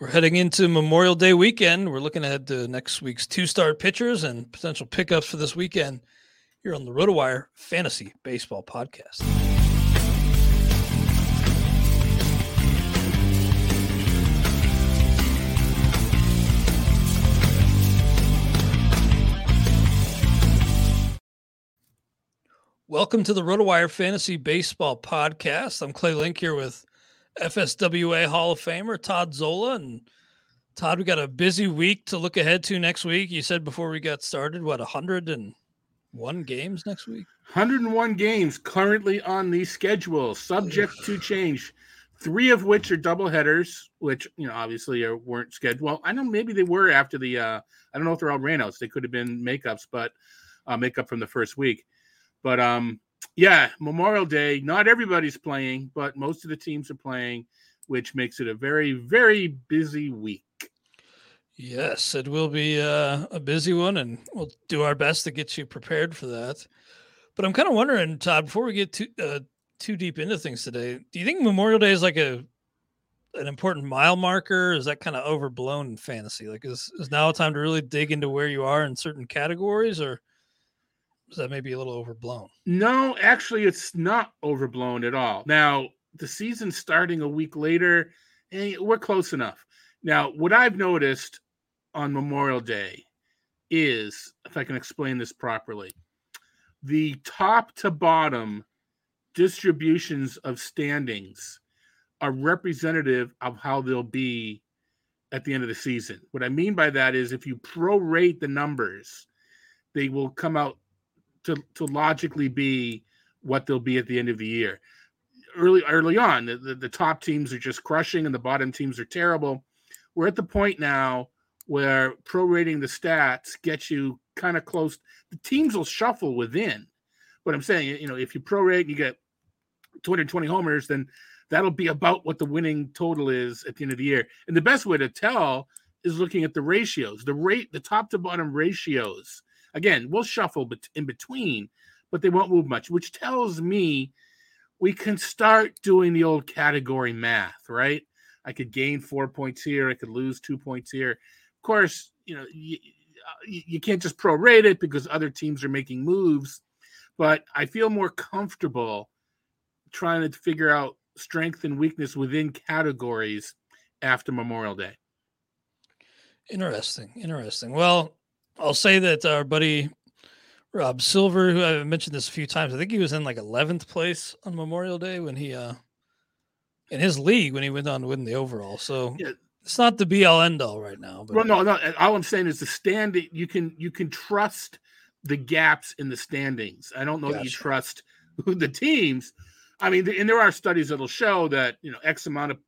We're heading into Memorial Day weekend. We're looking ahead to next week's two start pitchers and potential pickups for this weekend here on the RotoWire Fantasy Baseball Podcast. Welcome to the RotoWire Fantasy Baseball Podcast. I'm Clay Link here with FSWA Hall of Famer Todd Zola. And Todd, we got a busy week to look ahead to next week. You said before we got started, what, 101 games next week? 101 games currently on the schedule, subject to change. Three of which are double headers, which you know obviously are, weren't scheduled. Well, I know maybe they were after the. Uh, I don't know if they're all rainouts. They could have been makeups, but uh, makeup from the first week. But um, yeah, Memorial Day. Not everybody's playing, but most of the teams are playing, which makes it a very, very busy week. Yes, it will be uh, a busy one, and we'll do our best to get you prepared for that. But I'm kind of wondering, Todd, before we get too uh, too deep into things today, do you think Memorial Day is like a an important mile marker? Is that kind of overblown in fantasy? Like, is is now a time to really dig into where you are in certain categories, or that maybe a little overblown? No, actually, it's not overblown at all. Now, the season starting a week later, hey, we're close enough. Now, what I've noticed on Memorial Day is, if I can explain this properly, the top to bottom distributions of standings are representative of how they'll be at the end of the season. What I mean by that is if you prorate the numbers, they will come out to to logically be what they'll be at the end of the year. Early early on, the, the, the top teams are just crushing and the bottom teams are terrible. We're at the point now where prorating the stats gets you kind of close. The teams will shuffle within. But I'm saying, you know, if you prorate, and you get 220 homers, then that'll be about what the winning total is at the end of the year. And the best way to tell is looking at the ratios, the rate, the top to bottom ratios Again, we'll shuffle in between, but they won't move much, which tells me we can start doing the old category math, right? I could gain four points here, I could lose two points here. Of course, you know, you, you can't just prorate it because other teams are making moves, but I feel more comfortable trying to figure out strength and weakness within categories after Memorial Day. Interesting. Interesting. Well, I'll say that our buddy Rob Silver, who I've mentioned this a few times, I think he was in like 11th place on Memorial Day when he, uh, in his league when he went on to win the overall. So yeah. it's not the be all end all right now. But well, no, no. All I'm saying is the standing. You can you can trust the gaps in the standings. I don't know gotcha. that you trust the teams. I mean, and there are studies that'll show that you know X amount of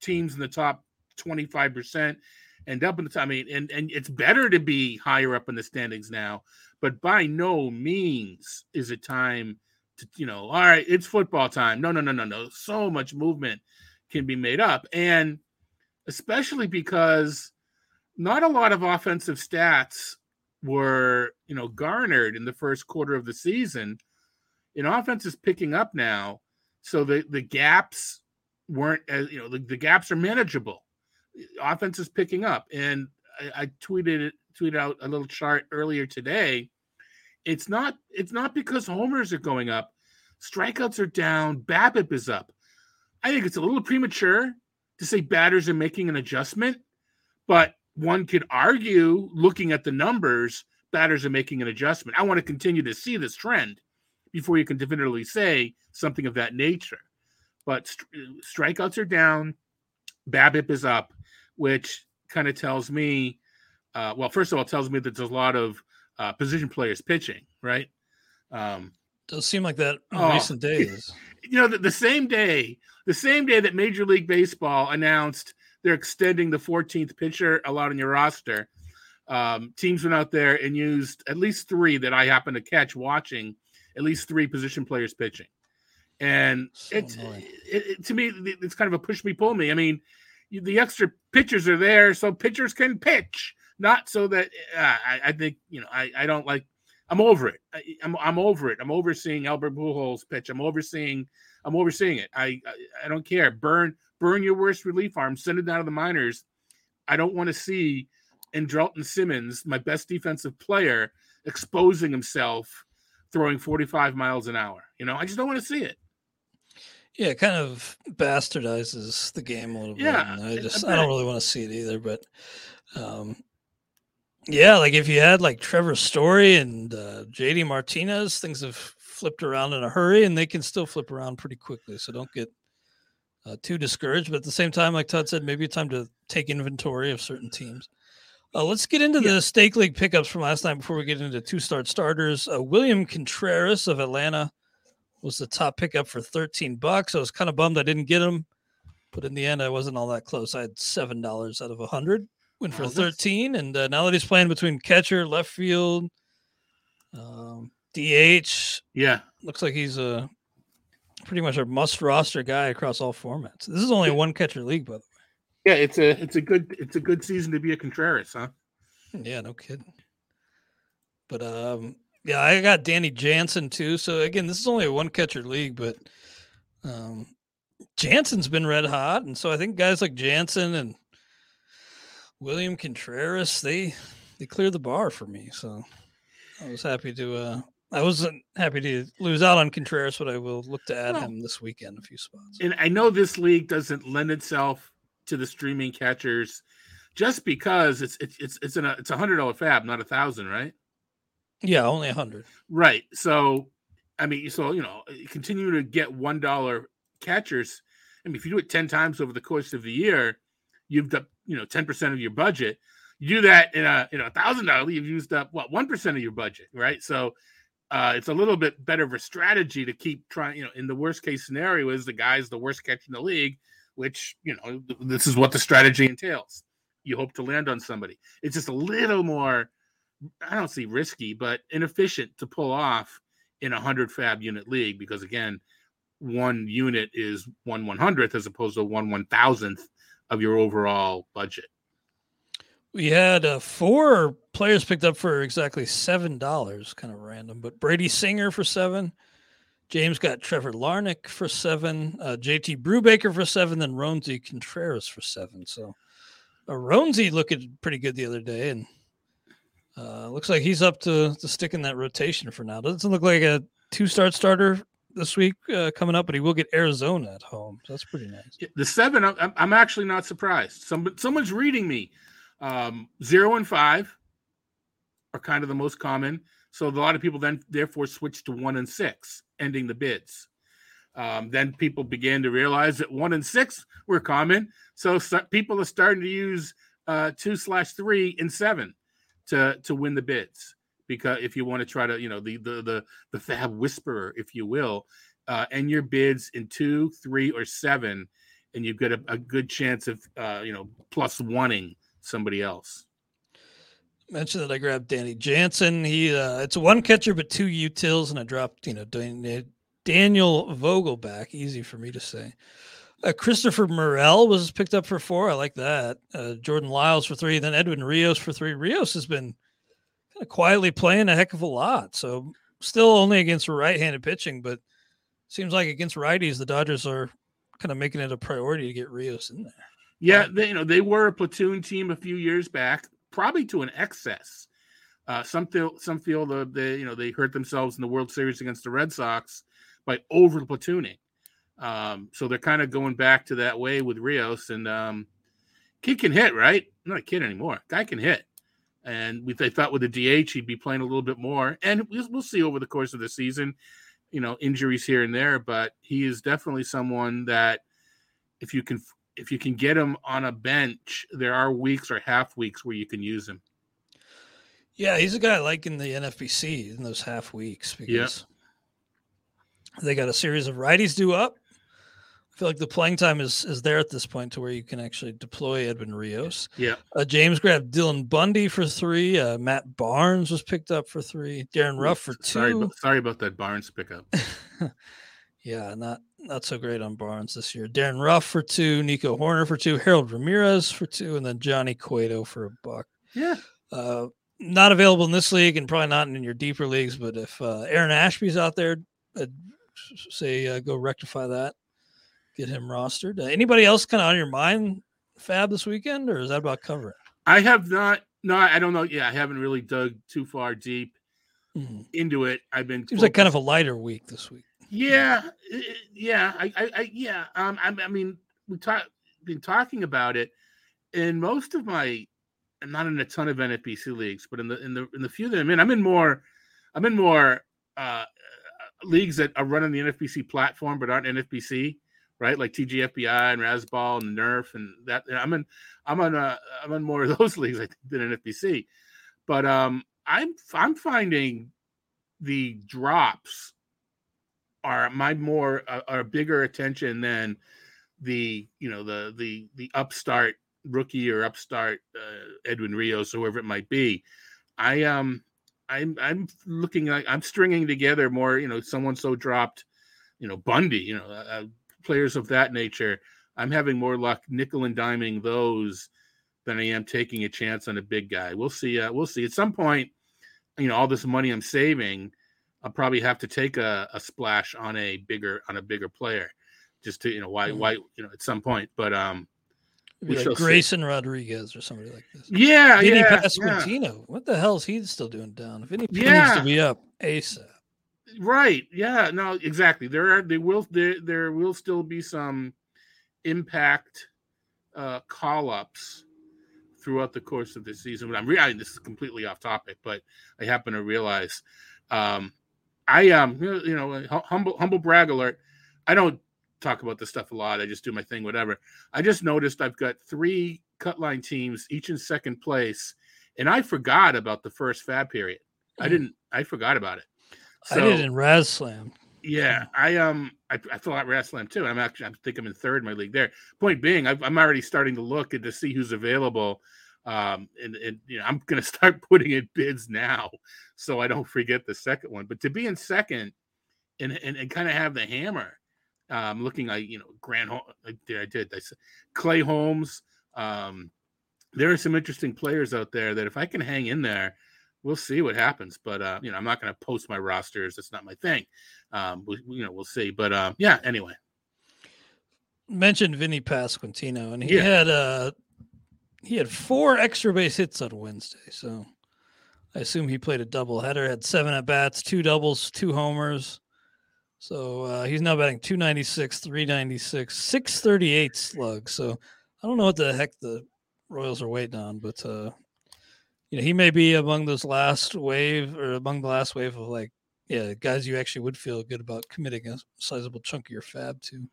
teams in the top 25 percent end up in the. I mean, and and it's better to be higher up in the standings now, but by no means is it time to you know. All right, it's football time. No, no, no, no, no. So much movement can be made up, and especially because not a lot of offensive stats were you know garnered in the first quarter of the season. And offense is picking up now, so the the gaps weren't as you know the, the gaps are manageable offense is picking up. And I, I tweeted tweeted out a little chart earlier today. It's not it's not because homers are going up, strikeouts are down, BABIP is up. I think it's a little premature to say batters are making an adjustment, but one could argue, looking at the numbers, batters are making an adjustment. I want to continue to see this trend before you can definitively say something of that nature. But st- strikeouts are down, BABIP is up, which kind of tells me, uh, well, first of all, tells me that there's a lot of uh, position players pitching, right? Um, Does seem like that in oh, recent days. You know, the, the same day, the same day that Major League Baseball announced they're extending the 14th pitcher allowed on your roster. Um, teams went out there and used at least three that I happen to catch watching, at least three position players pitching. And so it's it, it, to me, it's kind of a push me, pull me. I mean, the extra pitchers are there so pitchers can pitch, not so that uh, I, I, think, you know, I, I don't like, I'm over it. I, am I'm, I'm over it. I'm overseeing Albert Pujols pitch. I'm overseeing, I'm overseeing it. I, I, I don't care. Burn, burn your worst relief arm, send it down to the minors. I don't want to see Andrelton Simmons, my best defensive player, exposing himself throwing 45 miles an hour. You know, I just don't want to see it. Yeah, it kind of bastardizes the game a little bit. Yeah, I just I don't really want to see it either. But um, yeah, like if you had like Trevor Story and uh, JD Martinez, things have flipped around in a hurry, and they can still flip around pretty quickly. So don't get uh, too discouraged. But at the same time, like Todd said, maybe time to take inventory of certain teams. Uh, let's get into yeah. the stake league pickups from last night before we get into two start starters. Uh, William Contreras of Atlanta was the top pickup for 13 bucks. I was kind of bummed I didn't get him, but in the end, I wasn't all that close. I had seven dollars out of a hundred. Went for 13, and uh, now that he's playing between catcher, left field, um, DH, yeah, looks like he's a pretty much a must roster guy across all formats. This is only a one catcher league, by the way. Yeah, it's a it's a good it's a good season to be a Contreras, huh? Yeah, no kidding. But um, yeah, I got Danny Jansen too. So again, this is only a one catcher league, but um, Jansen's been red hot, and so I think guys like Jansen and William Contreras they they cleared the bar for me. So I was happy to. uh I wasn't happy to lose out on Contreras, but I will look to add well, him this weekend a few spots. And I know this league doesn't lend itself to the streaming catchers just because it's it's it's it's, an, it's a hundred dollar FAAB, not a thousand, right? Yeah, only a hundred. Right. So, I mean, so you know, continue to get one dollar catchers. I mean, if you do it ten times over the course of the year, you've got you know ten percent of your budget. You do that in a in a thousand dollar, you've used up what one percent of your budget, right? So. Uh, it's a little bit better of a strategy to keep trying. You know, in the worst case scenario, is the guy's the worst catch in the league which you know this is what the strategy entails. You hope to land on somebody. It's just a little more, I don't see risky, but inefficient to pull off in a hundred FAAB unit league because again, one unit is one one hundredth as opposed to one one thousandth of your overall budget. We had uh, four players picked up for exactly seven dollars, kind of random, but Brady Singer for seven. James got Trevor Larnach for seven, uh, JT Brubaker for seven, then Roansy Contreras for seven. So uh, Roansy looking pretty good the other day, and uh, looks like he's up to, to stick in that rotation for now. Doesn't look like a two start starter this week uh, coming up, but he will get Arizona at home. So that's pretty nice. The seven, I'm, I'm actually not surprised. Some, someone's reading me. Um, zero and five are kind of the most common. So a lot of people then therefore switch to one and six, ending the bids. Um, then people began to realize that one and six were common. So, so people are starting to use uh, two slash three and seven to to win the bids. Because if you want to try to, you know, the the the the FAAB whisperer, if you will, uh, end your bids in two, three, or seven, and you've got a, a good chance of, uh, you know, plus wanting somebody else mentioned that I grabbed Danny Jansen. He uh, it's one catcher but two utils, and I dropped you know Daniel Vogelbach. Easy for me to say. Uh, Christopher Morel was picked up for four. I like that. Uh, Jordan Lyles for three. Then Edwin Rios for three. Rios has been kind of quietly playing a heck of a lot. So still only against right-handed pitching, but seems like against righties, the Dodgers are kind of making it a priority to get Rios in there. Yeah, they, you know they were a platoon team a few years back probably to an excess. Uh, some feel some feel that they you know they hurt themselves in the World Series against the Red Sox by over platooning. Um, so they're kind of going back to that way with Rios, and um, kid can hit, right? I'm not a kid anymore. Guy can hit, and we they thought with the DH he'd be playing a little bit more, and we'll, we'll see over the course of the season. You know, injuries here and there, but he is definitely someone that if you can if you can get him on a bench, there are weeks or half weeks where you can use him. Yeah, he's a guy like in the NFBC in those half weeks because they got a series of righties due up. I feel like the playing time is is there at this point to where you can actually deploy Edwin Rios. Yeah. Uh, James grabbed Dylan Bundy for three. Uh, Matt Barnes was picked up for three. Darin Ruf for two. Sorry, about, sorry about that Barnes pickup. yeah, not not so great on Barnes this year. Darin Ruf for two. Nico Hoerner for two. Harold Ramirez for two, and then Johnny Cueto for a buck. Yeah. Uh, not available in this league and probably not in your deeper leagues. But if uh, Aaron Ashby's out there, I'd say uh, go rectify that, get him rostered. Uh, anybody else kind of on your mind, FAAB, this weekend, or is that about covering? I have not. No, I don't know. Yeah, I haven't really dug too far deep mm-hmm. into it. I've been seems focused. like kind of a lighter week this week. Yeah, yeah, I, I, I yeah. Um, I, I mean, we talk been talking about it, and most of my I'm not in a ton of NFBC leagues, but in the in the in the few that I'm in, I'm in more, I'm in more uh, leagues that are running the NFBC platform but aren't NFBC, right? Like TGFBI and Razzball and Nerf and that. I'm in, I'm on, uh, I'm in more of those leagues than NFBC, but um, I'm I'm finding the drops are my more uh, are bigger attention than the you know the the the upstart rookie or upstart uh, Edwin Rios whoever it might be. I um I'm I'm looking like I'm stringing together more. You know, someone so dropped, you know, Bundy. You know, uh, uh, players of that nature. I'm having more luck nickel and diming those than I am taking a chance on a big guy. We'll see. Uh, we'll see. At some point, you know, all this money I'm saving, I'll probably have to take a, a splash on a bigger on a bigger player, just to you know why mm-hmm. why you know at some point. But um, like Grayson see. Rodriguez or somebody like this. Yeah, Vinny yeah, Pasquantino. Yeah. What the hell is he still doing down? Vinny yeah. needs to be up ASAP. Right. Yeah. No. Exactly. There are. There will. There. There will still be some impact uh, call ups throughout the course of the season. But I'm realizing this is completely off topic, but I happen to realize um, I um you know humble humble brag alert. I don't talk about this stuff a lot. I just do my thing, whatever. I just noticed I've got three cut line teams, each in second place, and I forgot about the first FAAB period. I hmm. didn't. I forgot about it. So, I did in Razzslam. Yeah, I um, I, I fill out Razzslam too. I'm actually, I think I'm in third in my league there. Point being, i am already starting to look and to see who's available. Um, and, and you know, I'm going to start putting in bids now, so I don't forget the second one. But to be in second, and and, and kind of have the hammer um, looking like you know Grant. I did. I said Clay Holmes. Um, there are some interesting players out there that if I can hang in there, we'll see what happens. But uh, you know, I'm not going to post my rosters. That's not my thing. Um, we, you know, we'll see. But uh, yeah. Anyway, mentioned Vinny Pasquantino, and he yeah. had uh he had four extra base hits on Wednesday. So I assume he played a double header. Had seven at bats, two doubles, two homers. So uh, he's now batting 296, 396, 638 slug. So I don't know what the heck the Royals are waiting on, but uh, you know he may be among those last wave or among the last wave of like yeah guys you actually would feel good about committing a sizable chunk of your FAAB to.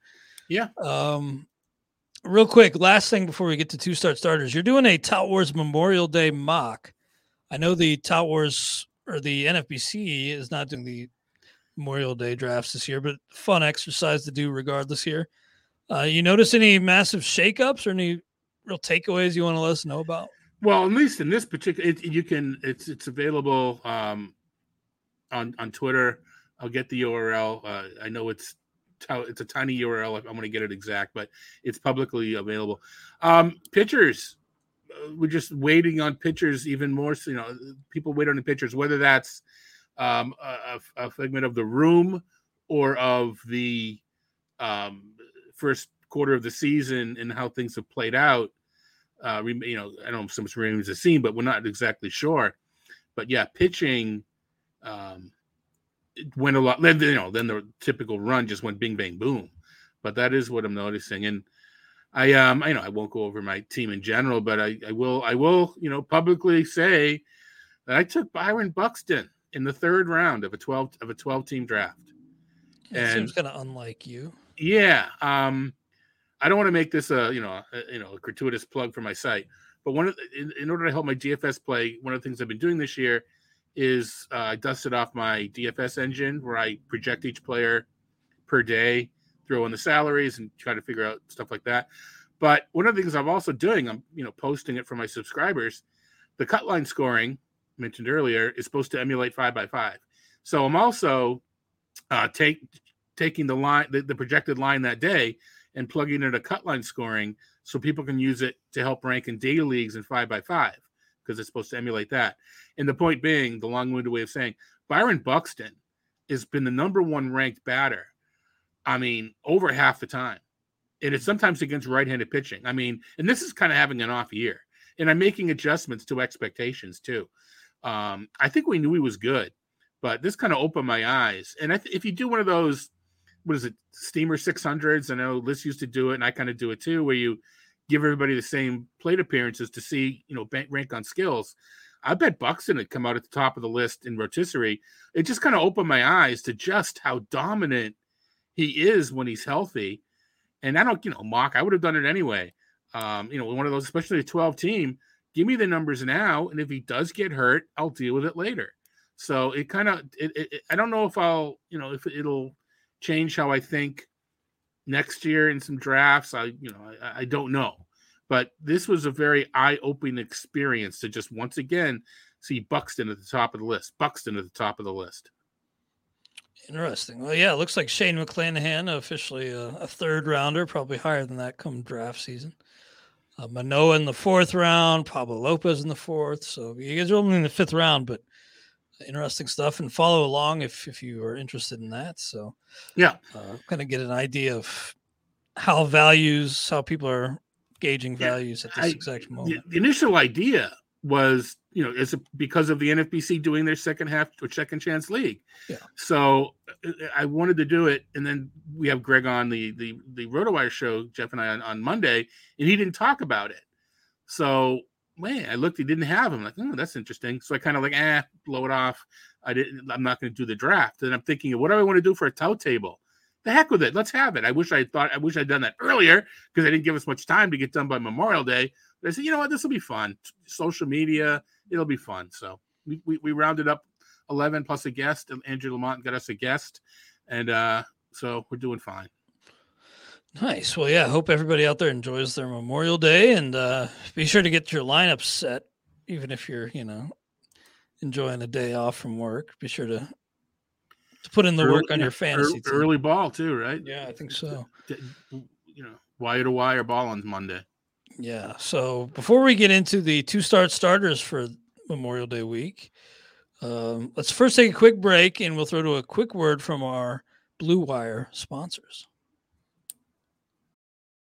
Yeah. Um, real quick, last thing before we get to two start starters, you're doing a Tout Wars Memorial Day mock. I know the Tout Wars or the NFBC is not doing the Memorial Day drafts this year, but fun exercise to do regardless here. Uh, you notice any massive shakeups or any real takeaways you want to let us know about? Well, at least in this particular, it, you can it's it's available um, on on Twitter. I'll get the URL. Uh, I know it's it's a tiny URL. I'm going to get it exact, but it's publicly available. Um, pitchers, uh, we're just waiting on pitchers even more. So, you know, people wait on the pitchers, whether that's um, a, a, figment of the room or of the um, first quarter of the season and how things have played out. Uh, you know, I don't know so much remains the scene, but we're not exactly sure. But yeah, pitching um, went a lot. Then you know, then the typical run just went bing bang boom. but that is what I'm noticing. And I um I know I won't go over my team in general, but I, I will I will you know publicly say that I took Byron Buxton in the third round of a 12 of a 12 team draft. It And- seems kind of unlike you. Yeah, um, I don't want to make this a you know a, you know a gratuitous plug for my site, but one of the, in, in order to help my DFS play, one of the things I've been doing this year is uh, I dusted off my DFS engine where I project each player per day, throw in the salaries, and try to figure out stuff like that. But one of the things I'm also doing, I'm you know posting it for my subscribers. The cut line scoring mentioned earlier is supposed to emulate five by five. So I'm also uh, take taking the line, the, the projected line that day, and plugging in a cut line scoring so people can use it to help rank in daily leagues and five by five because it's supposed to emulate that. And the point being, the long-winded way of saying, Byron Buxton has been the number one ranked batter. I mean, over half the time, and it's sometimes against right-handed pitching. I mean, and this is kind of having an off year, and I'm making adjustments to expectations too. Um, I think we knew he was good, but this kind of opened my eyes. And th- if you do one of those what is it, Steamer 600s? I know Liz used to do it, and I kind of do it too, where you give everybody the same plate appearances to see, you know, rank on skills. I bet Buxton had come out at the top of the list in rotisserie. It just kind of opened my eyes to just how dominant he is when he's healthy. And I don't, you know, mock. I would have done it anyway. Um, you know, one of those, especially a 12 team. Give me the numbers now, and if he does get hurt, I'll deal with it later. So it kind of, it, it- I don't know if I'll, you know, if it'll change how I think next year in some drafts. I, you know, I, I don't know, but this was a very eye-opening experience to just once again see Buxton at the top of the list. Buxton at the top of the list. Interesting. Well, yeah, it looks like Shane McClanahan officially a, a third rounder, probably higher than that come draft season. Uh, Manoah in the fourth round, Pablo Lopez in the fourth. So you guys are only in the fifth round, but interesting stuff. And follow along if if you are interested in that. So Yeah. uh, kind of get an idea of how values, how people are gauging Yeah, values at this I- exact The, moment. the initial idea was, you know, is it because of the NFBC doing their second half or second chance league. Yeah. So uh, I wanted to do it, and then we have Greg on the the the RotoWire show, Jeff and I on, on Monday, and he didn't talk about it. So man, I looked, he didn't have him. Like, oh, that's interesting. So I kind of like, eh, blow it off. I didn't. I'm not going to do the draft. And I'm thinking, what do I want to do for a tout table? The heck with it. Let's have it. I wish I thought. I wish I'd done that earlier because I didn't give us much time to get done by Memorial Day. But I said, you know what, this will be fun. Social media, it'll be fun. So we, we, we rounded up 11 plus a guest. and Andrew Lamont got us a guest. And uh, so we're doing fine. Nice. Well, yeah, hope everybody out there enjoys their Memorial Day and uh, be sure to get your lineup set, even if you're, you know, enjoying a day off from work. Be sure to to put in the work on your fantasy ear- team. Early ball, too, right? Yeah, I think so. You know, wire to wire ball on Monday. Yeah. So before we get into the two start starters for Memorial Day week, um, let's first take a quick break and we'll throw to a quick word from our Blue Wire sponsors.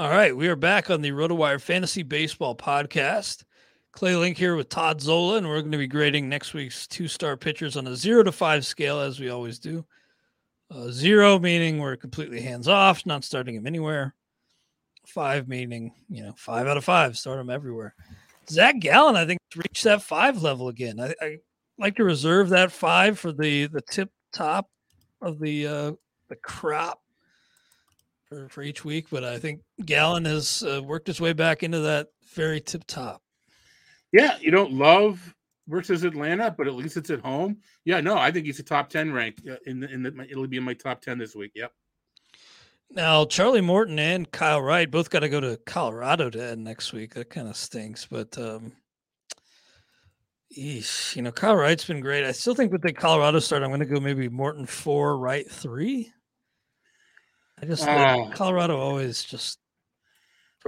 All right, we are back on the RotoWire Fantasy Baseball Podcast. Clay Link here with Todd Zola, and we're going to be grading next week's two-start pitchers on a zero to five scale, as we always do. Uh, zero meaning we're completely hands off, not starting him anywhere. Five meaning you know five out of five, start him everywhere. Zac Gallen, I think, reached that five level again. I, I like to reserve that five for the the tip top of the uh, the crop for, for each week, but I think Gallen has uh, worked his way back into that very tip top. Yeah, you don't love versus Atlanta, but at least it's at home. Yeah, no, I think he's a top ten ranked uh, in the, in the, it'll be in my top ten this week. Yep. Now Charlie Morton and Kyle Wright both got to go to Colorado to end next week. That kind of stinks, but um, Eesh, you know, Kyle Wright's been great. I still think with the Colorado start, I'm going to go maybe Morton four, Wright three. I just uh, Colorado always just.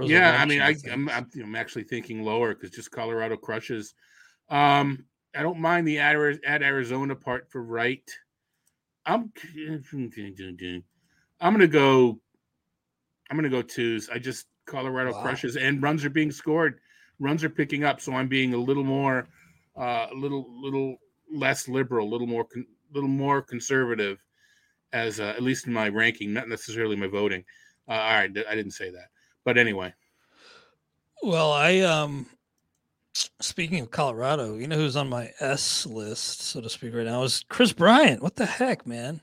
Yeah, I mean, I, I'm, I'm, I'm actually thinking lower because just Colorado crushes. Um, I don't mind the at, Arizona part for Wright. I'm I'm gonna go. I'm gonna go twos. I just Colorado wow. crushes and runs are being scored. Runs are picking up, so I'm being a little more uh, a little little less liberal, a little more con- little more conservative, as uh, at least in my ranking, not necessarily my voting. Uh, all right, I didn't say that, but anyway. Well, I um, speaking of Colorado, you know who's on my S list, so to speak, right now is Kris Bryant. What the heck, man?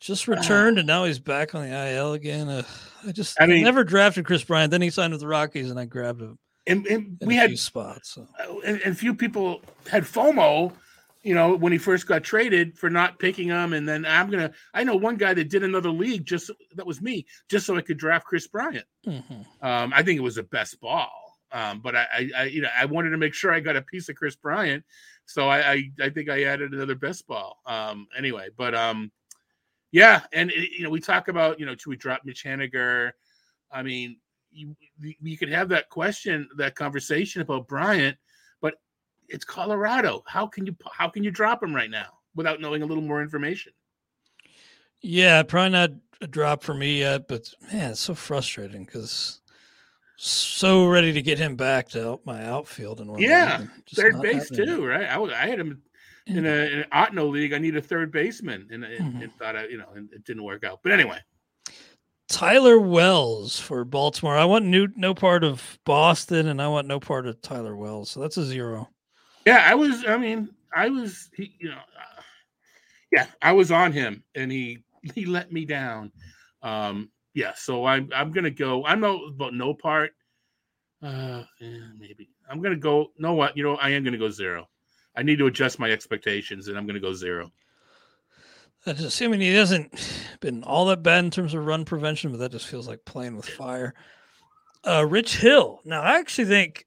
Just uh, returned and now he's back on the IL again. Uh, I just I mean, never drafted Kris Bryant. Then he signed with the Rockies, and I grabbed him and, and we had spots, so. Uh, and, and few people had FOMO, you know, when he first got traded for not picking him. And then I'm gonna, I know one guy that did another league just that was me, just so I could draft Kris Bryant. Mm-hmm. Um, I think it was the best ball, um, but I, I, you know, I wanted to make sure I got a piece of Kris Bryant, so I, I, I think I added another best ball. Um, anyway, but um, yeah, and it, you know, we talk about, you know, should we drop Mitch Haniger? I mean, you you could have that question, that conversation about Bryant, it's Colorado. How can you how can you drop him right now without knowing a little more information? Yeah, probably not a drop for me yet, but man, it's so frustrating because so ready to get him back to help my outfield and yeah, third base too, right? I was I had him in, a, in an Otno league. I need a third baseman, and, mm-hmm. and thought I, you know, it didn't work out. But anyway, Tyler Wells for Baltimore. I want new, no part of Boston, and I want no part of Tyler Wells. So that's a zero. Yeah, I was. I mean, I was. He, you know, uh, yeah, I was on him, and he he let me down. Um, yeah, so I'm I'm gonna go. I know about no part. Uh, yeah, maybe I'm gonna go. Know what? You know, I am gonna go zero. I need to adjust my expectations, and I'm gonna go zero. That's assuming he hasn't been all that bad in terms of run prevention, but that just feels like playing with fire. Uh, Rich Hill. Now, I actually think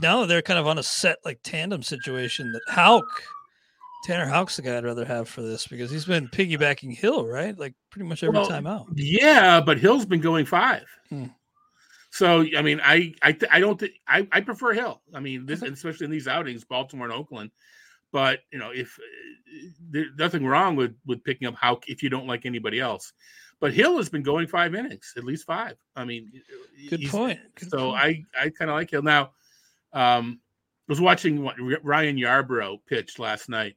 now they're kind of on a set like tandem situation, that Houck, Tanner Houck's the guy I'd rather have for this because he's been piggybacking Hill, right? Like pretty much every well, time out. Yeah, but Hill's been going five. Hmm. So I mean, I I, I don't think I, I prefer Hill. I mean, this especially in these outings, Baltimore and Oakland. But you know, if uh, there's nothing wrong with with picking up Houck if you don't like anybody else. But Hill has been going five innings, at least five. I mean, good point. Good so point. I I kind of like Hill now. Um, I was watching Ryan Yarbrough pitch last night.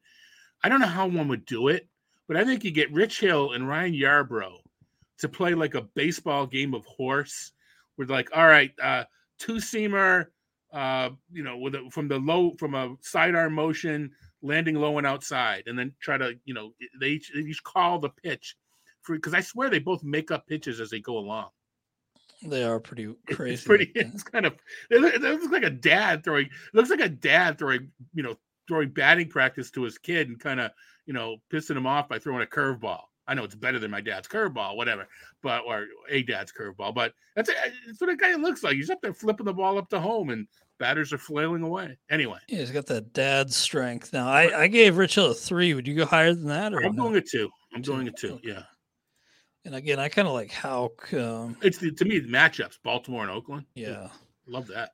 I don't know how one would do it, but I think you get Rich Hill and Ryan Yarbrough to play like a baseball game of horse. With like, all right, uh, two seamer, uh, you know, with a, from the low from a sidearm motion, landing low and outside, and then try to, you know, they each, they each call the pitch for because I swear they both make up pitches as they go along. They are pretty crazy. It's pretty. It's kind of. It looks like a dad throwing. It looks like a dad throwing. You know, throwing batting practice to his kid and kind of, you know, pissing him off by throwing a curveball. I know it's better than my dad's curveball, whatever, but or a dad's curveball, but that's eh, that's what a guy looks like. He's up there flipping the ball up to home, and batters are flailing away. Anyway, Yeah, he's got that dad strength. Now, I, I gave Rich Hill a three. Would you go higher than that? Or I'm no? going a two. I'm Two, going a two. Yeah, And again, I kind of like how Um, it's the, to me the matchups: Baltimore and Oakland. yeah. love that.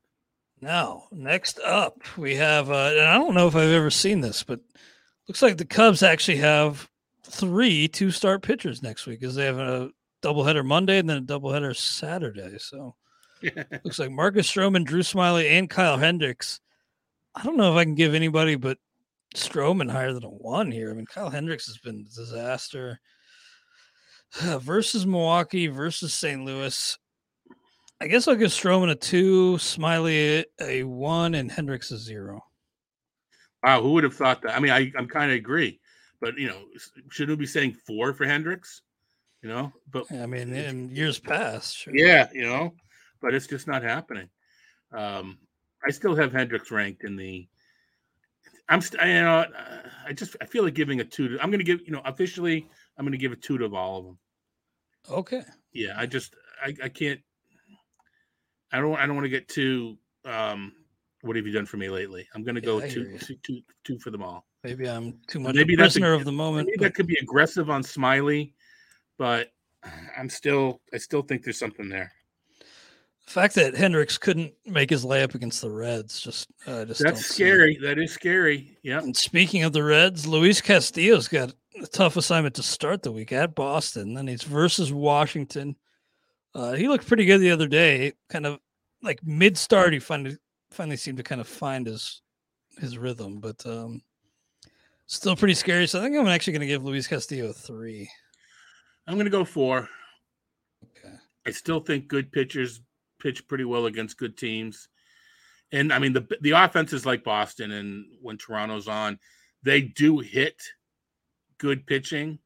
Now, next up, we have, uh, and I don't know if I've ever seen this, but looks like the Cubs actually have three two start pitchers next week because they have a doubleheader Monday and then a doubleheader Saturday. So looks like Marcus Stroman, Drew Smyly, and Kyle Hendricks. I don't know if I can give anybody but Stroman higher than a one here. I mean, Kyle Hendricks has been a disaster. versus Milwaukee versus St. Louis. I guess I'll give Stroman a two, Smyly a, one, and Hendricks a zero. Wow, who would have thought that? I mean, I, I'm kind of agree, but you know, shouldn't we be saying four for Hendricks? You know, but I mean, in years past, sure. yeah, you know, but it's just not happening. Um, I still have Hendricks ranked in the. I'm, st- you know, uh, I just I feel like giving a two. To, I'm going to give you know officially I'm going to give a two to all of them. Okay. Yeah, I just I, I can't. I don't I don't want to get too. Um, what have you done for me lately? I'm going to Yeah, go two, two two two for them all. Maybe I'm too much Maybe a that's a- prisoner of the moment. Maybe but that could be aggressive on Smyly, but I'm still I still think there's something there. the fact that Hendricks couldn't make his layup against the Reds just uh, just That's scary. That is scary. Yeah. And speaking of the Reds, Luis Castillo's got a tough assignment to start the week at Boston. Then he's versus Washington. Uh, he looked pretty good the other day. Kind of like mid start, he finally finally seemed to kind of find his his rhythm, but um, still pretty scary. So I think I'm actually going to give Luis Castillo a three. I'm going to go four. Okay. I still think good pitchers pitch pretty well against good teams. And I mean the the offense is like Boston and when Toronto's on, they do hit good pitching,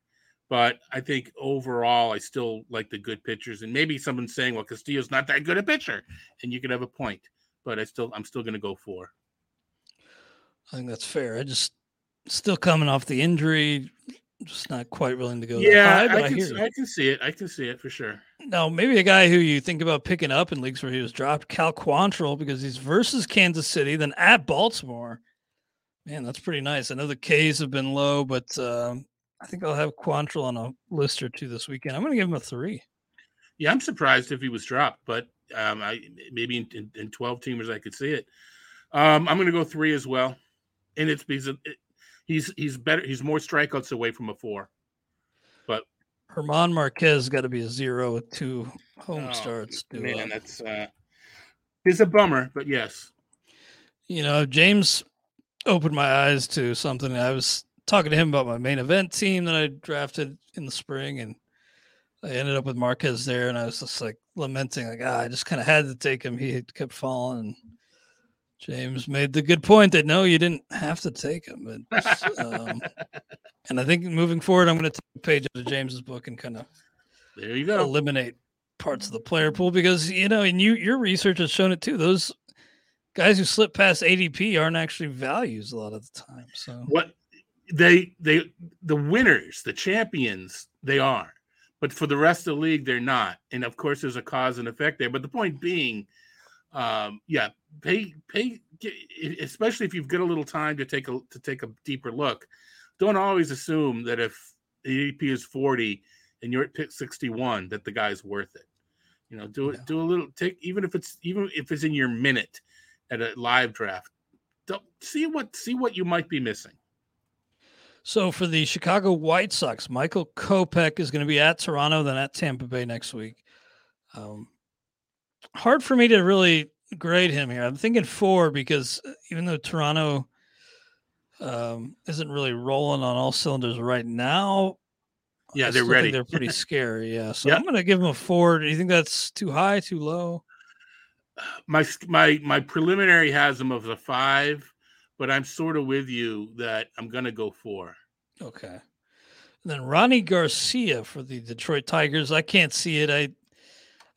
but I think overall I still like the good pitchers and maybe someone's saying well Castillo's not that good a pitcher and you could have a point, but I still I'm still going to go four. I think that's fair. I just still coming off the injury, just not quite willing to go. Yeah, high, but I, I, can, you. I can see it. I can see it for sure. Now, maybe a guy who you think about picking up in leagues where he was dropped, Cal Quantrill, because he's versus Kansas City, then at Baltimore. Man, that's pretty nice. I know the K's have been low, but um, I think I'll have Quantrill on a list or two this weekend. I'm going to give him a three. Yeah, I'm surprised if he was dropped, but um, I maybe in, in, in 12 teamers I could see it. Um, I'm going to go three as well, and it's because it, he's he's better. He's more strikeouts away from a four. But German Marquez got to be a zero with two home Oh, starts. Man, uh, that's uh, it's a bummer, but yes. you know, James opened my eyes to something. I was talking to him about my main event team that I drafted in the spring, and I ended up with Marquez there, and I was just like lamenting, like, ah, I just kind of had to take him. He had kept falling. And James made the good point that no, you didn't have to take him. But, um, and I think moving forward, I'm going to take a page out of James's book and kind of There you go. eliminate parts of the player pool because you know, and you your research has shown it too. Those guys who slip past ADP aren't actually values a lot of the time. So What they they the winners, the champions, they are, but for the rest of the league, they're not. And of course, there's a cause and effect there. But the point being, um, yeah, pay pay, especially if you've got a little time to take a to take a deeper look. Don't always assume that if the ADP is 40 and you're at pick 61, that the guy's worth it. You know, do it, Yeah. do a little take, even if it's even if it's in your minute at a live draft. Don't see what see what you might be missing. so for the Chicago White Sox, Michael Kopech is going to be at Toronto, then at Tampa Bay next week. Um, hard for me to really grade him here. I'm thinking four because uh, even though Toronto um, isn't really rolling on all cylinders right now, Yeah, I they're ready. They're pretty scary. Yeah. So Yeah. I'm going to give them a four. Do you think that's too high, too low? My my my preliminary has them of a five, but I'm sort of with you that I'm gonna go four. Okay. And then Rony Garcia for the Detroit Tigers. I can't see it. I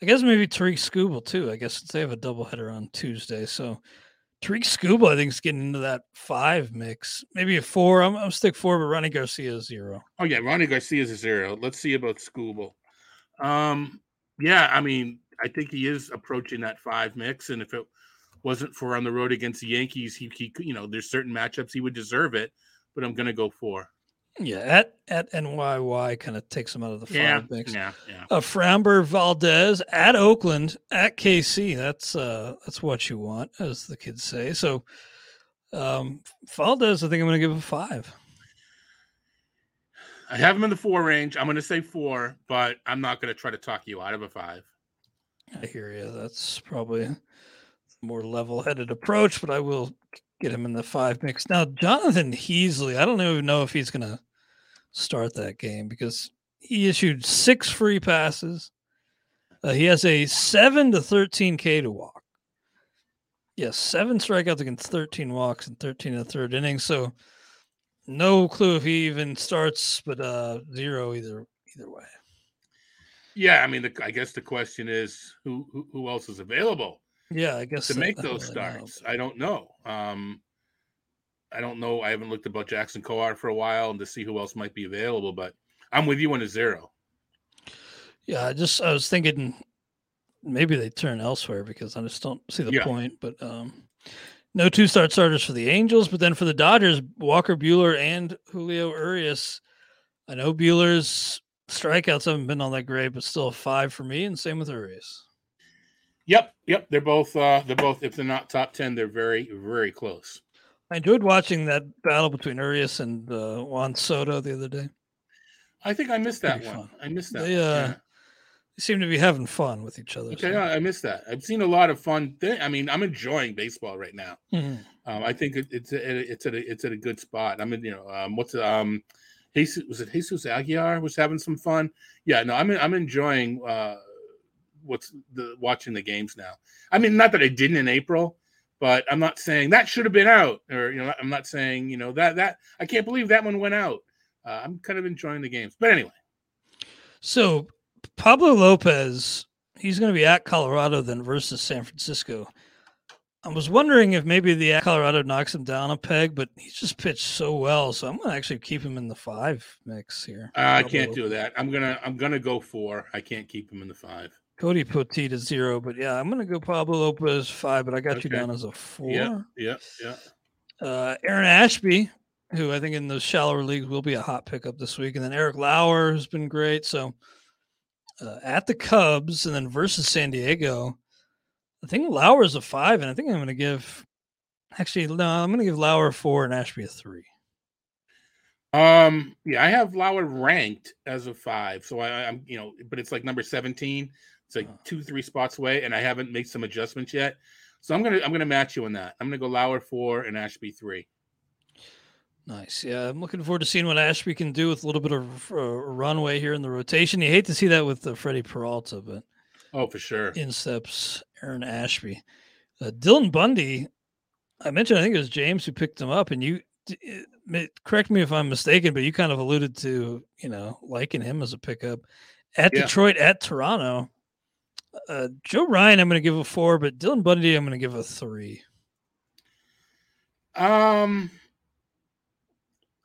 I guess maybe Tarik Skubal too. I guess they have a doubleheader on Tuesday. So Tarik Skubal, I think, is getting into that five mix. Maybe a four. I'm, I'm stick four, but Rony Garcia is zero. Oh yeah, Rony Garcia is a zero. Let's see about Skubal. Um, yeah, I mean, I think he is approaching that five mix, and if it wasn't for on the road against the Yankees, he, he you know, there's certain matchups he would deserve it, but I'm gonna go four. Yeah, at at NYY kind of takes him out of the five Yeah, mix. yeah, yeah. Uh, Framber Valdez at Oakland at KC. That's uh that's what you want, as the kids say. So um Valdez, I think I'm gonna give a five. I have him in the four range. I'm gonna say four, but I'm not gonna try to talk you out of a five. I hear you. That's probably a more level-headed approach, but I will get him in the five mix. Now, Jonathan Heasley, I don't even know if he's gonna start that game because he issued six free passes. Uh, he has a seven to thirteen K to walk. Yes, seven strikeouts against 13 walks and 13 in the third inning. So no clue if he even starts, but uh zero either either way. Yeah, I mean, the, I guess the question is who, who who else is available Yeah, I guess to make those starts? I don't know. Um, I don't know. I haven't looked about Jackson Kowar for a while and to see who else might be available, but I'm with you on a zero. Yeah, I just I was thinking maybe they turn elsewhere because I just don't see the Yeah. point. But um no two start starters for the Angels, but then for the Dodgers, Walker Buehler and Julio Urias. I know Buehler's strikeouts haven't been all that great, but still a five for me, and same with Urias. Yep, yep. They're both. Uh, they're both. If they're not top ten, they're very, very close. I enjoyed watching that battle between Urias and uh, Juan Soto the other day. I think I missed that Pretty one. fun. I missed that. They, one, uh, yeah. They seem to be having fun with each other. Okay, so- I missed that. I've seen a lot of fun. Thing. I mean, I'm enjoying baseball right now. Mhm. Um, I think it, it's a, it's at a, it's at a good spot. I mean, you know, um, what's um, Jesus was it Jesus Aguilar was having some fun. Yeah, no, I'm I'm enjoying uh, what's the watching the games now. I mean, not that I didn't in April, but I'm not saying that should have been out, or you know, I'm not saying you know that that I can't believe that one went out. Uh, I'm kind of enjoying the games, but anyway, So Pablo Lopez, he's going to be at Colorado then versus San Francisco. I was wondering if maybe the Colorado knocks him down a peg, but he's just pitched so well, so I'm going to actually keep him in the five mix here. uh, I can't do that. I'm gonna I'm gonna go four. I can't keep him in the five. Cody Poteet is zero, but yeah, I'm going to go Pablo Lopez five, but I got you down as a four. Yeah, yeah, yeah. uh, Aaron Ashby, who I think in those shallower leagues will be a hot pickup this week, and then Eric Lauer, who's been great. So uh, at the Cubs and then versus San Diego, I think Lauer's a five, and I think I'm going to give. Actually, no, I'm going to give Lauer a four and Ashby a three. Um, yeah, I have Lauer ranked as a five, so I, I'm, you know, but it's like number seventeen. It's like Oh. two, three spots away, and I haven't made some adjustments yet. So I'm gonna, I'm gonna match you on that. I'm gonna go Lauer four and Ashby three. Nice. Yeah, I'm looking forward to seeing what Ashby can do with a little bit of uh, runway here in the rotation. You hate to see that with uh, Freddie Peralta, but Oh, for sure. in steps Aaron Ashby. Uh, Dylan Bundy, I mentioned, I think it was James who picked him up, and you uh, correct me if I'm mistaken, but you kind of alluded to, you know, liking him as a pickup at Yeah. Detroit, at Toronto. Uh, Joe Ryan, I'm going to give a four, but Dylan Bundy, I'm going to give a three. Um,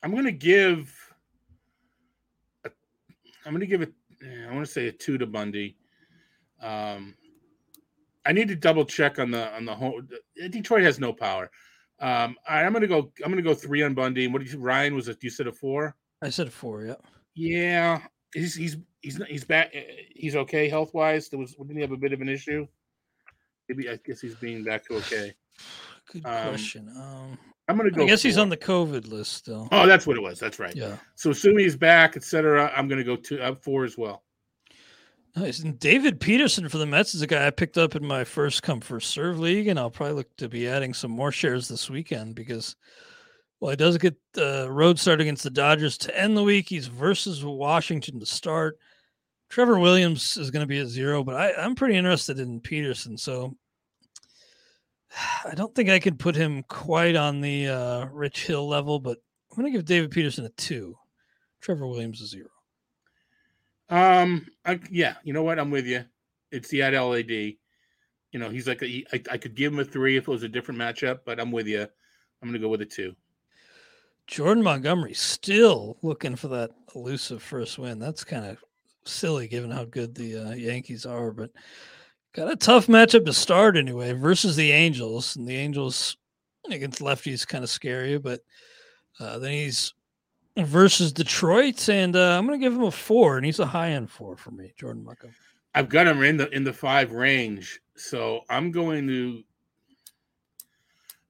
I'm gonna give. A, I'm gonna give it. eh, I want to say a two to Bundy. Um, I need to double check on the on the home. Detroit has no power. Um, I, I'm gonna go. I'm gonna go three on Bundy. What did you? Ryan was it? You said a four. I said a four, yeah. Yeah, he's he's he's not- he's back. He's okay health wise. There was didn't he have a bit of an issue? Maybe I guess he's being back to okay. Good Um, question. Um, I'm gonna go. I guess he's on the COVID list still. Oh, that's what it was. That's right. Yeah. So assuming he's back, etc., I'm going to go to uh, four as well. Nice. And David Peterson for the Mets is a guy I picked up in my first come first serve league, and I'll probably look to be adding some more shares this weekend because, well, he does get the road start against the Dodgers to end the week. He's versus Washington to start. Trevor Williams is going to be at zero, but I, I'm pretty interested in Peterson. So I don't think I could put him quite on the uh, Rich Hill level, but I'm going to give David Peterson a two. Trevor Williams a zero. Um, I, yeah, you know what? I'm with you. It's the at LAD. You know, he's like a, I, I could give him a three if it was a different matchup, but I'm with you. I'm going to go with a two. Jordan Montgomery still looking for that elusive first win. That's kind of silly given how good the uh, Yankees are, but got a tough matchup to start anyway versus the Angels. And the Angels against lefties kind of scary, but uh, then he's versus Detroit, and uh, I'm going to give him a four, and he's a high end four for me, Jordan Montgomery. I've got him in the in the five range, so I'm going to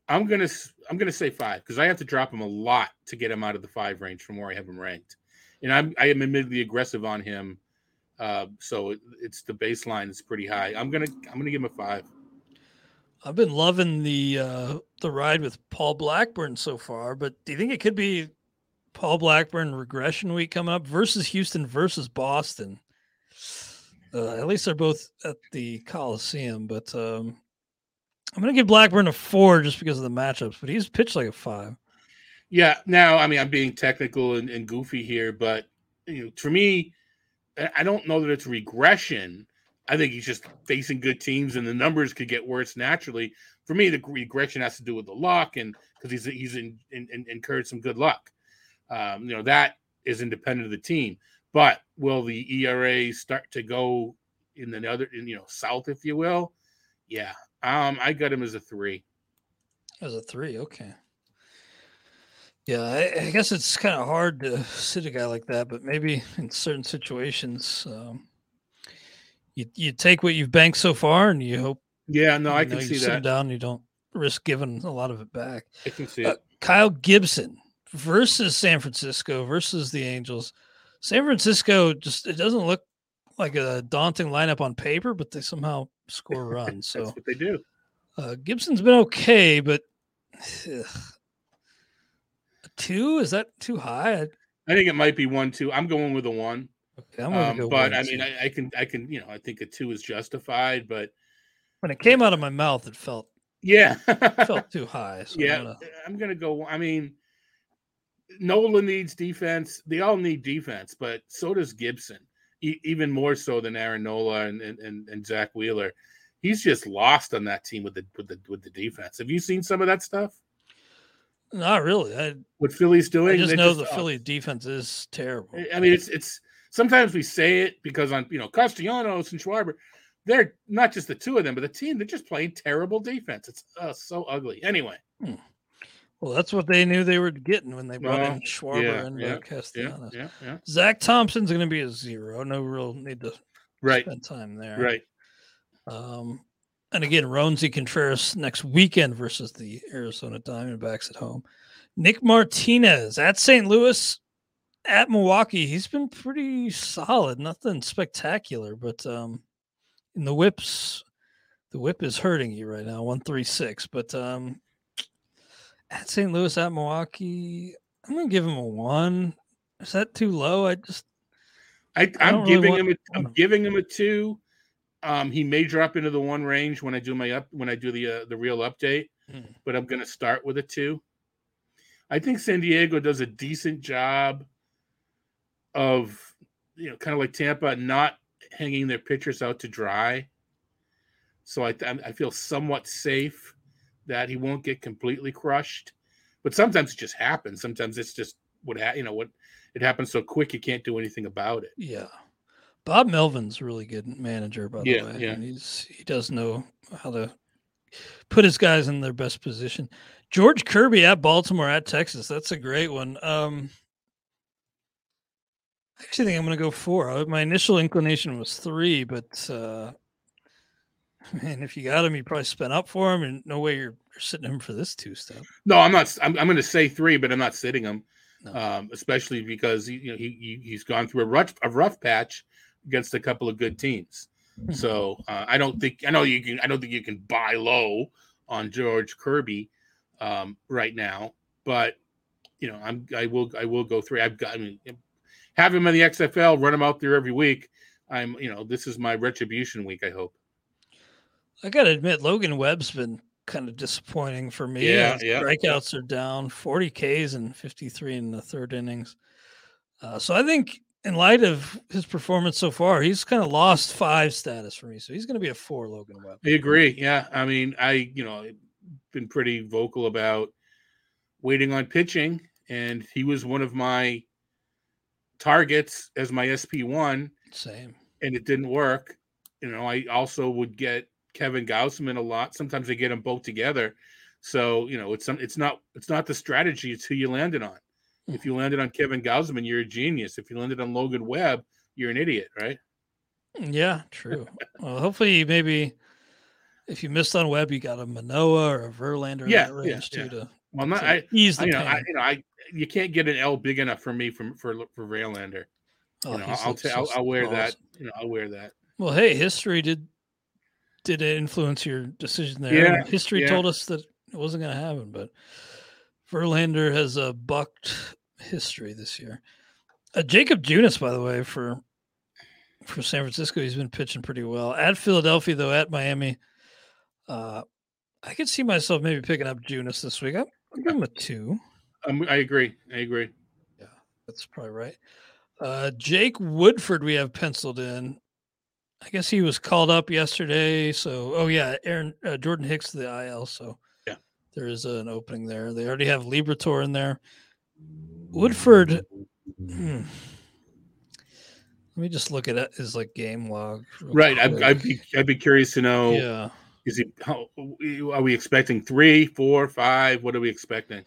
I'm gonna I'm gonna say five because I have to drop him a lot to get him out of the five range from where I have him ranked, and I'm I am admittedly aggressive on him, uh, so it, it's the baseline is pretty high. I'm gonna I'm gonna give him a five. I've been loving the uh, the ride with Paul Blackburn so far, but do you think it could be Paul Blackburn regression week coming up versus Houston versus Boston? Uh, at least they're both at the Coliseum, but um, I'm going to give Blackburn a four just because of the matchups, but he's pitched like a five. Yeah. Now, I mean, I'm being technical and, and goofy here, but you know, for me, I don't know that it's regression. I think he's just facing good teams, and the numbers could get worse naturally. For me, the regression has to do with the luck, and because he's he's in, in, in, incurred some good luck. Um, you know that is independent of the team. But will the ERA start to go in the other, in, you know, south, if you will? Yeah, um, I got him as a three. As a three, okay. Yeah, I, I guess it's kind of hard to sit a guy like that, but maybe in certain situations, um, you you take what you've banked so far, and you hope. Yeah, no, I know, can see that. Down, you don't risk giving a lot of it back. I can see Uh, it. Kyle Gibson versus San Francisco versus the Angels. San Francisco just it doesn't look like a daunting lineup on paper, but they somehow score runs. So what they do. uh, Gibson's been okay, but ugh. two is that too high? I, I think it might be one, two. I'm going with a one. okay, I'm Um, go. but one, I mean. I, I can, I can, you know, I think a two is justified. But when it came out of my mouth, it felt yeah, felt too high. So I'm yeah, gonna- I'm gonna go. I mean, Nola needs defense. They all need defense, but so does Gibson. E- even more so than Aaron Nola and, and and Zack Wheeler. He's just lost on that team with the with the with the defense. Have you seen some of that stuff? not really. I, What Philly's doing? I just know the oh, Philly defense is terrible. I mean, it's it's sometimes we say it because on you know Castellanos and Schwarber, they're not just the two of them, but the team they're just playing terrible defense. It's uh, so ugly. Anyway, Well, that's what they knew they were getting when they brought Well, in Schwarber yeah, and yeah, uh, yeah, Castellanos. yeah, yeah. Zach Thompson's going to be a zero. No real need to Right, spend time there. right. Um, and again, Roansy Contreras next weekend versus the Arizona Diamondbacks at home. Nick Martinez at St. Louis, at Milwaukee. He's been pretty solid. Nothing spectacular, but um, in the whips, the whip is hurting you right now. One three six, but um, at St. Louis, at Milwaukee, I'm gonna give him a one. Is that too low? I just I, don't really giving him a, I'm giving him a two. Um, he may drop into the one range when I do my up when I do the uh, the real update, Hmm. but I'm going to start with a two. I think San Diego does a decent job of you know kind of like Tampa not hanging their pitchers out to dry. So I I feel somewhat safe that he won't get completely crushed. But sometimes it just happens. Sometimes it's just what ha- you know what it happens so quick you can't do anything about it. Yeah. Bob Melvin's really good manager, by the Yeah, way. yeah. And he's he does know how to put his guys in their best position. George Kirby at Baltimore at Texas. That's a great one. Um I actually think I'm gonna go four. My initial inclination was three, but uh man, if you got him, you probably spent up for him, and no way you're, you're sitting him for this two step. No, I'm not. I'm, I'm going to say three, but I'm not sitting him, No. um, especially because he, you know he, he he's gone through a rough a rough patch against a couple of good teams. Hmm. So uh, I don't think I know you can. I don't think you can buy low on George Kirby um, right now, but you know I'm I will I will go three. I've got I mean have him in the XFL, run him out there every week. I'm you know this is my retribution week. I hope. I gotta admit, Logan Webb's been kind of disappointing for me. Yeah, yeah. Strikeouts are down, 40 Ks and 53 in the third innings. Uh, so I think in light of his performance so far, he's kind of lost five status for me. So he's going to be a four Logan Webb. I agree. Yeah. I mean, I, you know, been pretty vocal about waiting on pitching, and he was one of my targets as my SP1. Same. And it didn't work. You know, I also would get Kevin Gausman a lot. Sometimes they get them both together. So, you know, it's some it's not it's not the strategy, it's who you landed on. If mm-hmm. you landed on Kevin Gausman, you're a genius. If you landed on Logan Webb, you're an idiot, right? Yeah, true. well, hopefully, maybe if you missed on Webb, you got a Manoah or a Verlander yeah, in that range yeah, too yeah. to, Well, not to I, ease I, the you know. I, you know, I you can't get an L big enough for me from for for Verlander. Oh, You know, I'll, so I'll I'll wear that. You know, I'll wear that. Well, hey, history did did it influence your decision there? Yeah, history yeah. told us that it wasn't going to happen, but Verlander has uh, bucked history this year. Uh, Jacob Junis, by the way, for for San Francisco, he's been pitching pretty well. At Philadelphia, though, at Miami, uh, I could see myself maybe picking up Junis this week. I'll I'll give him a two. Um, I agree. I agree. Yeah, that's probably right. Uh, Jake Woodford, we have penciled in. I guess he was called up yesterday. So, oh yeah, Aaron uh, Jordan Hicks to the IL. So, Yeah. there is an opening there. They already have Liberatore in there. Woodford. hmm. Let me just look at it- his like game log. Right. I'd, I'd be I'd be curious to know. yeah. Is he? How are we expecting? Three, four, five? What are we expecting?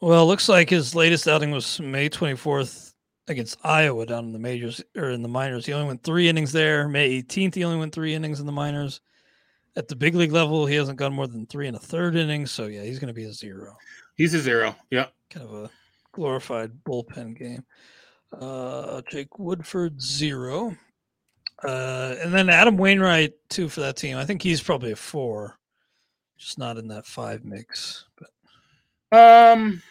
Well, it looks like his latest outing was May 24th against Iowa down in the majors or in the minors. He only went three innings there. May 18th, he only went three innings in the minors. At the big league level, he hasn't gone more than three and a third innings. So, yeah, he's going to be a zero. He's a zero. Yeah. Kind of a glorified bullpen game. Uh, Jake Woodford, zero. Uh, and then Adam Wainwright, two for that team. I think he's probably a four, just not in that five mix. But Um.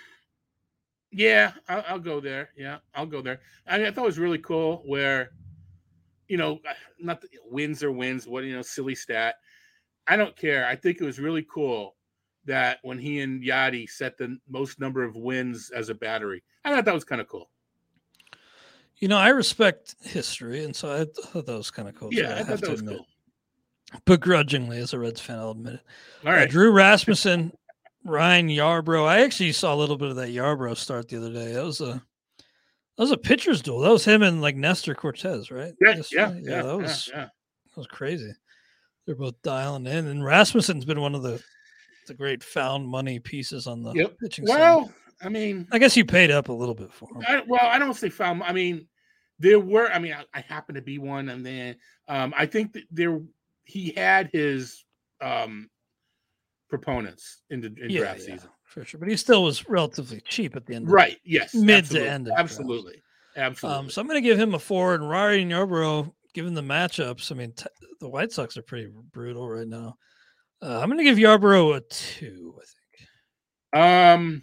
Yeah, I'll, I'll go there. Yeah, I'll go there. I, I thought it was really cool where, you know, not the, wins or wins. What you know, silly stat. I don't care. I think it was really cool that when he and Yadi set the most number of wins as a battery. I thought that was kind of cool. You know, I respect history, and so I thought that was kind of cool. Yeah, I have thought to admit. cool. Begrudgingly, as a Reds fan, I'll admit it. All right. Uh. Drew Rasmussen, Ryan Yarbrough. I actually saw a little bit of that Yarbrough start the other day. That was a that was a pitcher's duel. That was him and like Nestor Cortes, right? Yeah, yeah, Yesterday? yeah, that was yeah, yeah. that was crazy. They're both dialing in, and Rasmussen's been one of the the great found money pieces on the Yep. pitching side. Well, I mean, I guess you paid up a little bit for him. I, well, I don't say found. I mean, there were. I mean, I, I happen to be one, and then um, I think that there he had his um, proponents in the in yeah, draft yeah, season. for sure. But he still was relatively cheap at the end. of Right. Yes. Mid to end. Absolutely. Absolutely. Um, so I'm going to give him a four. And Ryan Yarbrough, given the matchups, I mean, t- the White Sox are pretty brutal right now. Uh, I'm going to give Yarbrough a two. I think. Um,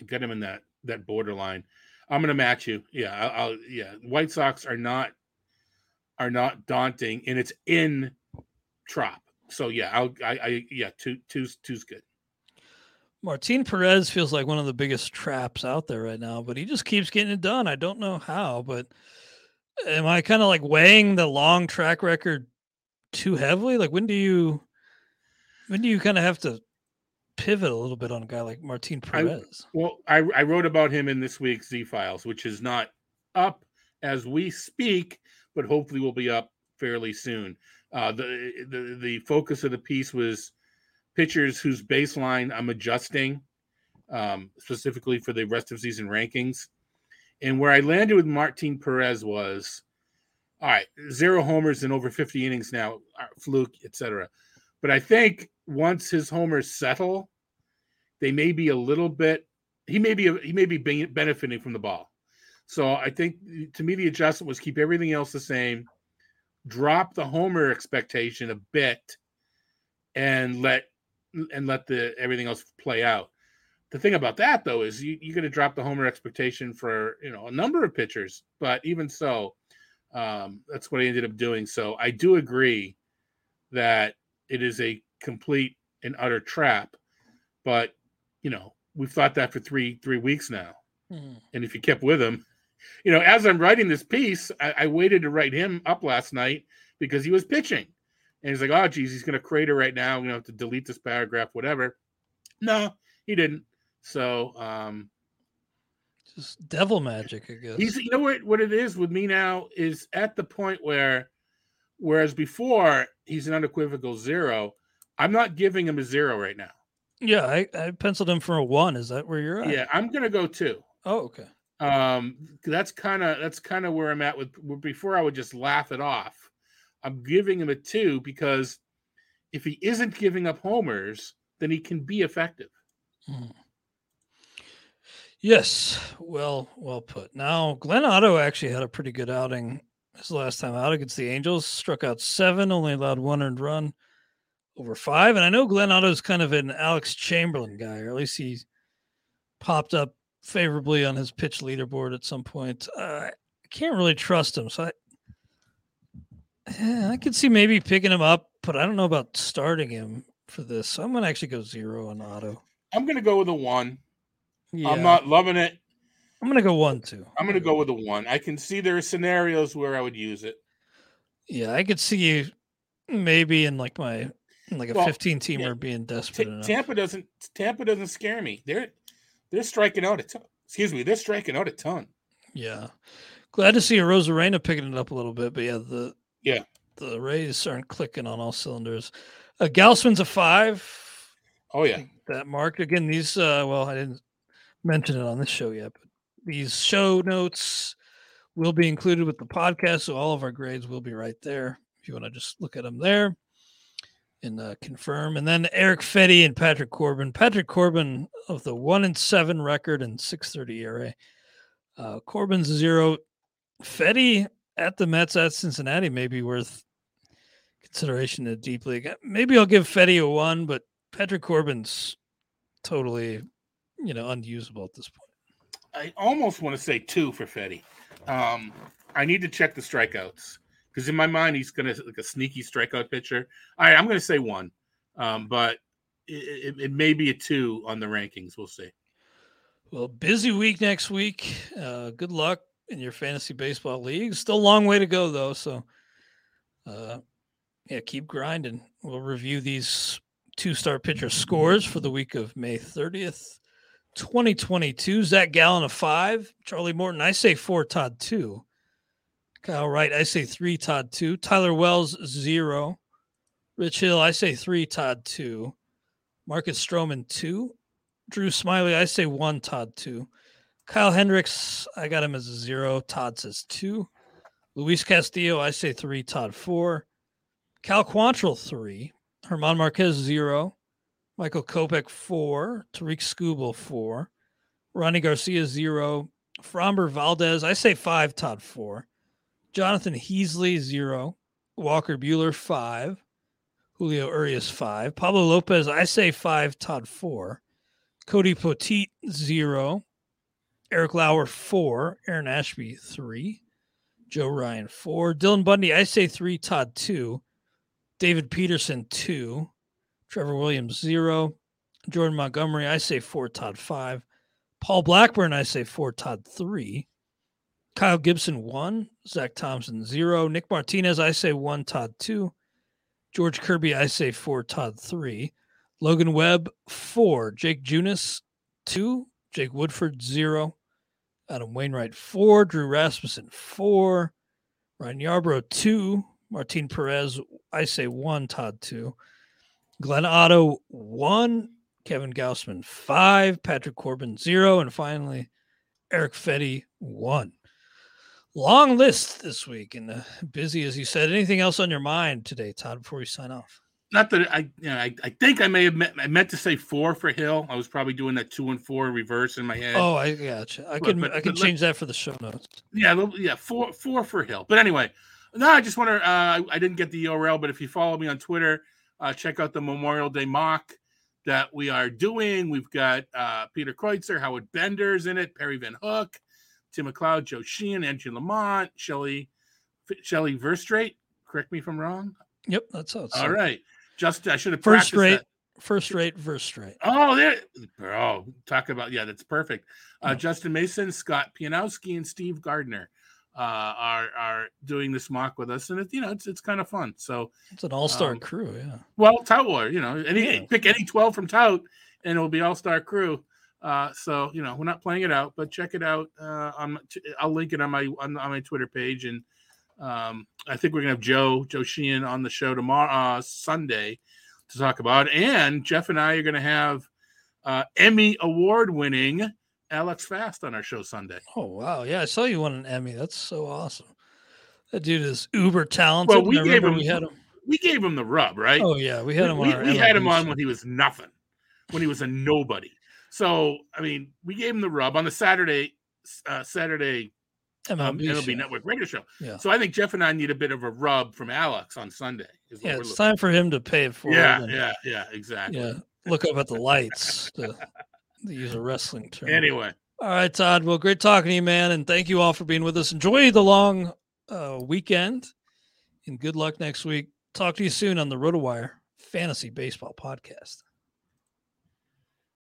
I got him in that that borderline. I'm going to match you. Yeah, I'll, I'll. Yeah, White Sox are not are not daunting, and it's in Trop. So yeah, I'll. I. I yeah, two two's two's good. Martin Perez feels like one of the biggest traps out there right now, but he just keeps getting it done. I don't know how, but am I kind of like weighing the long track record too heavily? Like when do you when do you kind of have to pivot a little bit on a guy like Martin I- Perez? Well, I, I wrote about him in this week's Z Files, which is not up as we speak, but hopefully will be up fairly soon. Uh, the, the the focus of the piece was pitchers whose baseline I'm adjusting, um, specifically for the rest of season rankings. And where I landed with Martin Perez was, all right, zero homers in over 50 innings now, uh, fluke, etc. But I think once his homers settle, they may be a little bit. He may be he may be be- benefiting from the ball. So I think to me the adjustment was keep everything else the same, drop the homer expectation a bit, and let and let the everything else play out. The thing about that though is you, you're going to drop the homer expectation for you know a number of pitchers, but even so, um, that's what I ended up doing. So I do agree that it is a complete and utter trap, but you know we've thought that for three three weeks now, Hmm. and if you kept with him, you know, as I'm writing this piece, I, I waited to write him up last night because he was pitching. And he's like, oh, geez, he's going to crater right now. I'm going to have to delete this paragraph, whatever. No, he didn't. So, um, Just devil magic, I guess. he's, you know what, what it is with me now is at the point where, whereas before he's an unequivocal zero, I'm not giving him a zero right now. yeah, I, I penciled him for a one. Is that where you're at? Yeah, I'm going to go two. Oh, okay. Um that's kind of that's kind of where i'm at with before i would just laugh it off i'm giving him a two because if he isn't giving up homers then he can be effective Mhm. Yes, well, well put. Now, Glenn Otto actually had a pretty good outing his last time out against the Angels. Struck out seven, only allowed one earned run over five. And I know Glenn Otto's kind of an Alex Chamberlain guy, or at least he popped up favorably on his pitch leaderboard at some point. Uh, I can't really trust him, so I. Yeah, I could see maybe picking him up, but I don't know about starting him for this. So I'm gonna actually go zero on Otto. i'm gonna go with a one Yeah, i'm not loving it I'm gonna go one two. i'm gonna go with a one i can see there are scenarios where i would use it Yeah, I could see you maybe in like my in like a Well, 15 teamer yeah, being desperate enough. tampa doesn't tampa doesn't scare me they're they're striking out a ton excuse me they're striking out a ton Yeah, glad to see Arozarena picking it up a little bit, but yeah, the Yeah. the Rays aren't clicking on all cylinders. Uh, Gausman's a five. oh yeah That mark again. These uh, well, I didn't mention it on this show yet, but these show notes will be included with the podcast, so all of our grades will be right there. If you want to just look at them there and uh, confirm. And then Erick Fedde and Patrick Corbin. Patrick Corbin of the one and seven record and six thirty ERA. Uh, Corbin's zero. Fedde at the Mets at Cincinnati may be worth consideration in a deep league. Uh, Maybe I'll give Fedde a one, but Patrick Corbin's totally, you know, unusable at this point. I almost want to say two for Fedde. Um, I need to check the strikeouts because in my mind he's gonna like a sneaky strikeout pitcher. All right, I'm gonna say one, um, but it, it, it may be a two on the rankings. We'll see. Well, busy week next week. Uh, good luck in your fantasy baseball league. Still a long way to go though, so uh, yeah, keep grinding. We'll review these two-start pitcher scores for the week of May 30th, 2022. Zac Gallen a five, Charlie Morton. I say four, Todd two. Kyle Wright, I say three, Todd two. Tyler Wells zero. Rich Hill, I say three, Todd two. Marcus Stroman two. Drew Smyly, I say one, Todd two. Kyle Hendricks, I got him as a zero. Todd says two. Luis Castillo, I say three, Todd four. Cal Quantrill, three. German Marquez, zero. Michael Kopech, four. Tarik Skubal, four. Rony Garcia, zero. Framber Valdez, I say five, Todd four. Jonathan Heasley, zero. Walker Buehler, five. Julio Urias, five. Pablo Lopez, I say five, Todd four. Cody Poteet, zero. Eric Lauer, four. Aaron Ashby, three. Joe Ryan, four. Dylan Bundy, I say three. Todd, two. David Peterson, two. Trevor Williams, zero. Jordan Montgomery, I say four. Todd, five. Paul Blackburn, I say four. Todd, three. Kyle Gibson, one. Zach Thompson, zero. Nick Martinez, I say one. Todd, two. George Kirby, I say four. Todd, three. Logan Webb, four. Jake Junis, two. Jake Woodford, zero. Adam Wainwright, four. Drew Rasmussen, four. Ryan Yarbrough, two. Martin Perez, I say one. Todd, two. Glenn Otto, one. Kevin Gausman, five. Patrick Corbin, zero. And finally, Erick Fedde, one. Long list this week and uh, busy, as you said. Anything else on your mind today, Todd, before we sign off? Not that I, you know, I, I think I may have meant, I meant to say four for Hill. I was probably doing that two and four reverse in my head. Oh, I gotcha. I But- can but- I can change that for the show notes. Yeah, yeah, four four for Hill. But anyway, no, I just want to. Uh, I- I didn't get the URL, but if you follow me on Twitter, uh, check out the Memorial Day mock that we are doing. We've got uh, Peter Kreutzer, Howard Bender's in it, Perry Van Hook, Tim McLeod, Joe Sheehan, Andrew Lamont, Shelly Shelly Verstrate. Correct me if I'm wrong. Yep, that's how. All said. right, just I should have First rate, that. first rate versus straight. Oh, there. Oh, talk about yeah, that's perfect. Uh, Justin Mason, Scott Pianowski, and Steve Gardner uh, are are doing this mock with us, and it, you know it's it's kind of fun. So It's an all star Um, crew. Yeah. well, Tout War, you know, any Yeah. pick any twelve from Tout, and it'll be all star crew. Uh, so you know we're not playing it out, but check it out. Uh, on I'll link it on my on, on my Twitter page, and um, I think we're gonna have Joe Joe Sheehan on the show tomorrow uh, Sunday to talk about, and Jeff and I are gonna have uh, Emmy award winning Alex Fast on our show Sunday. Oh wow. Yeah, I saw you won an Emmy. That's so awesome. That dude is uber talented. Well, we gave him- we had him. We gave him the rub, right? Oh yeah, we had him we, on our we had him on when he was nothing, when he was a nobody. So I mean, we gave him the rub on the Saturday uh, Saturday um, MLB MLB. Network radio show. Yeah. So I think Jeff and I need a bit of a rub from Alex on Sunday. is Yeah, it's time for him to pay for it forward. yeah, yeah, yeah, exactly. yeah. Look up at the lights to, to use a wrestling term. Anyway, All right, Todd. Well, great talking to you, man, and thank you all for being with us. Enjoy the long uh, weekend, and good luck next week. Talk to you soon on the RotoWire Fantasy Baseball Podcast.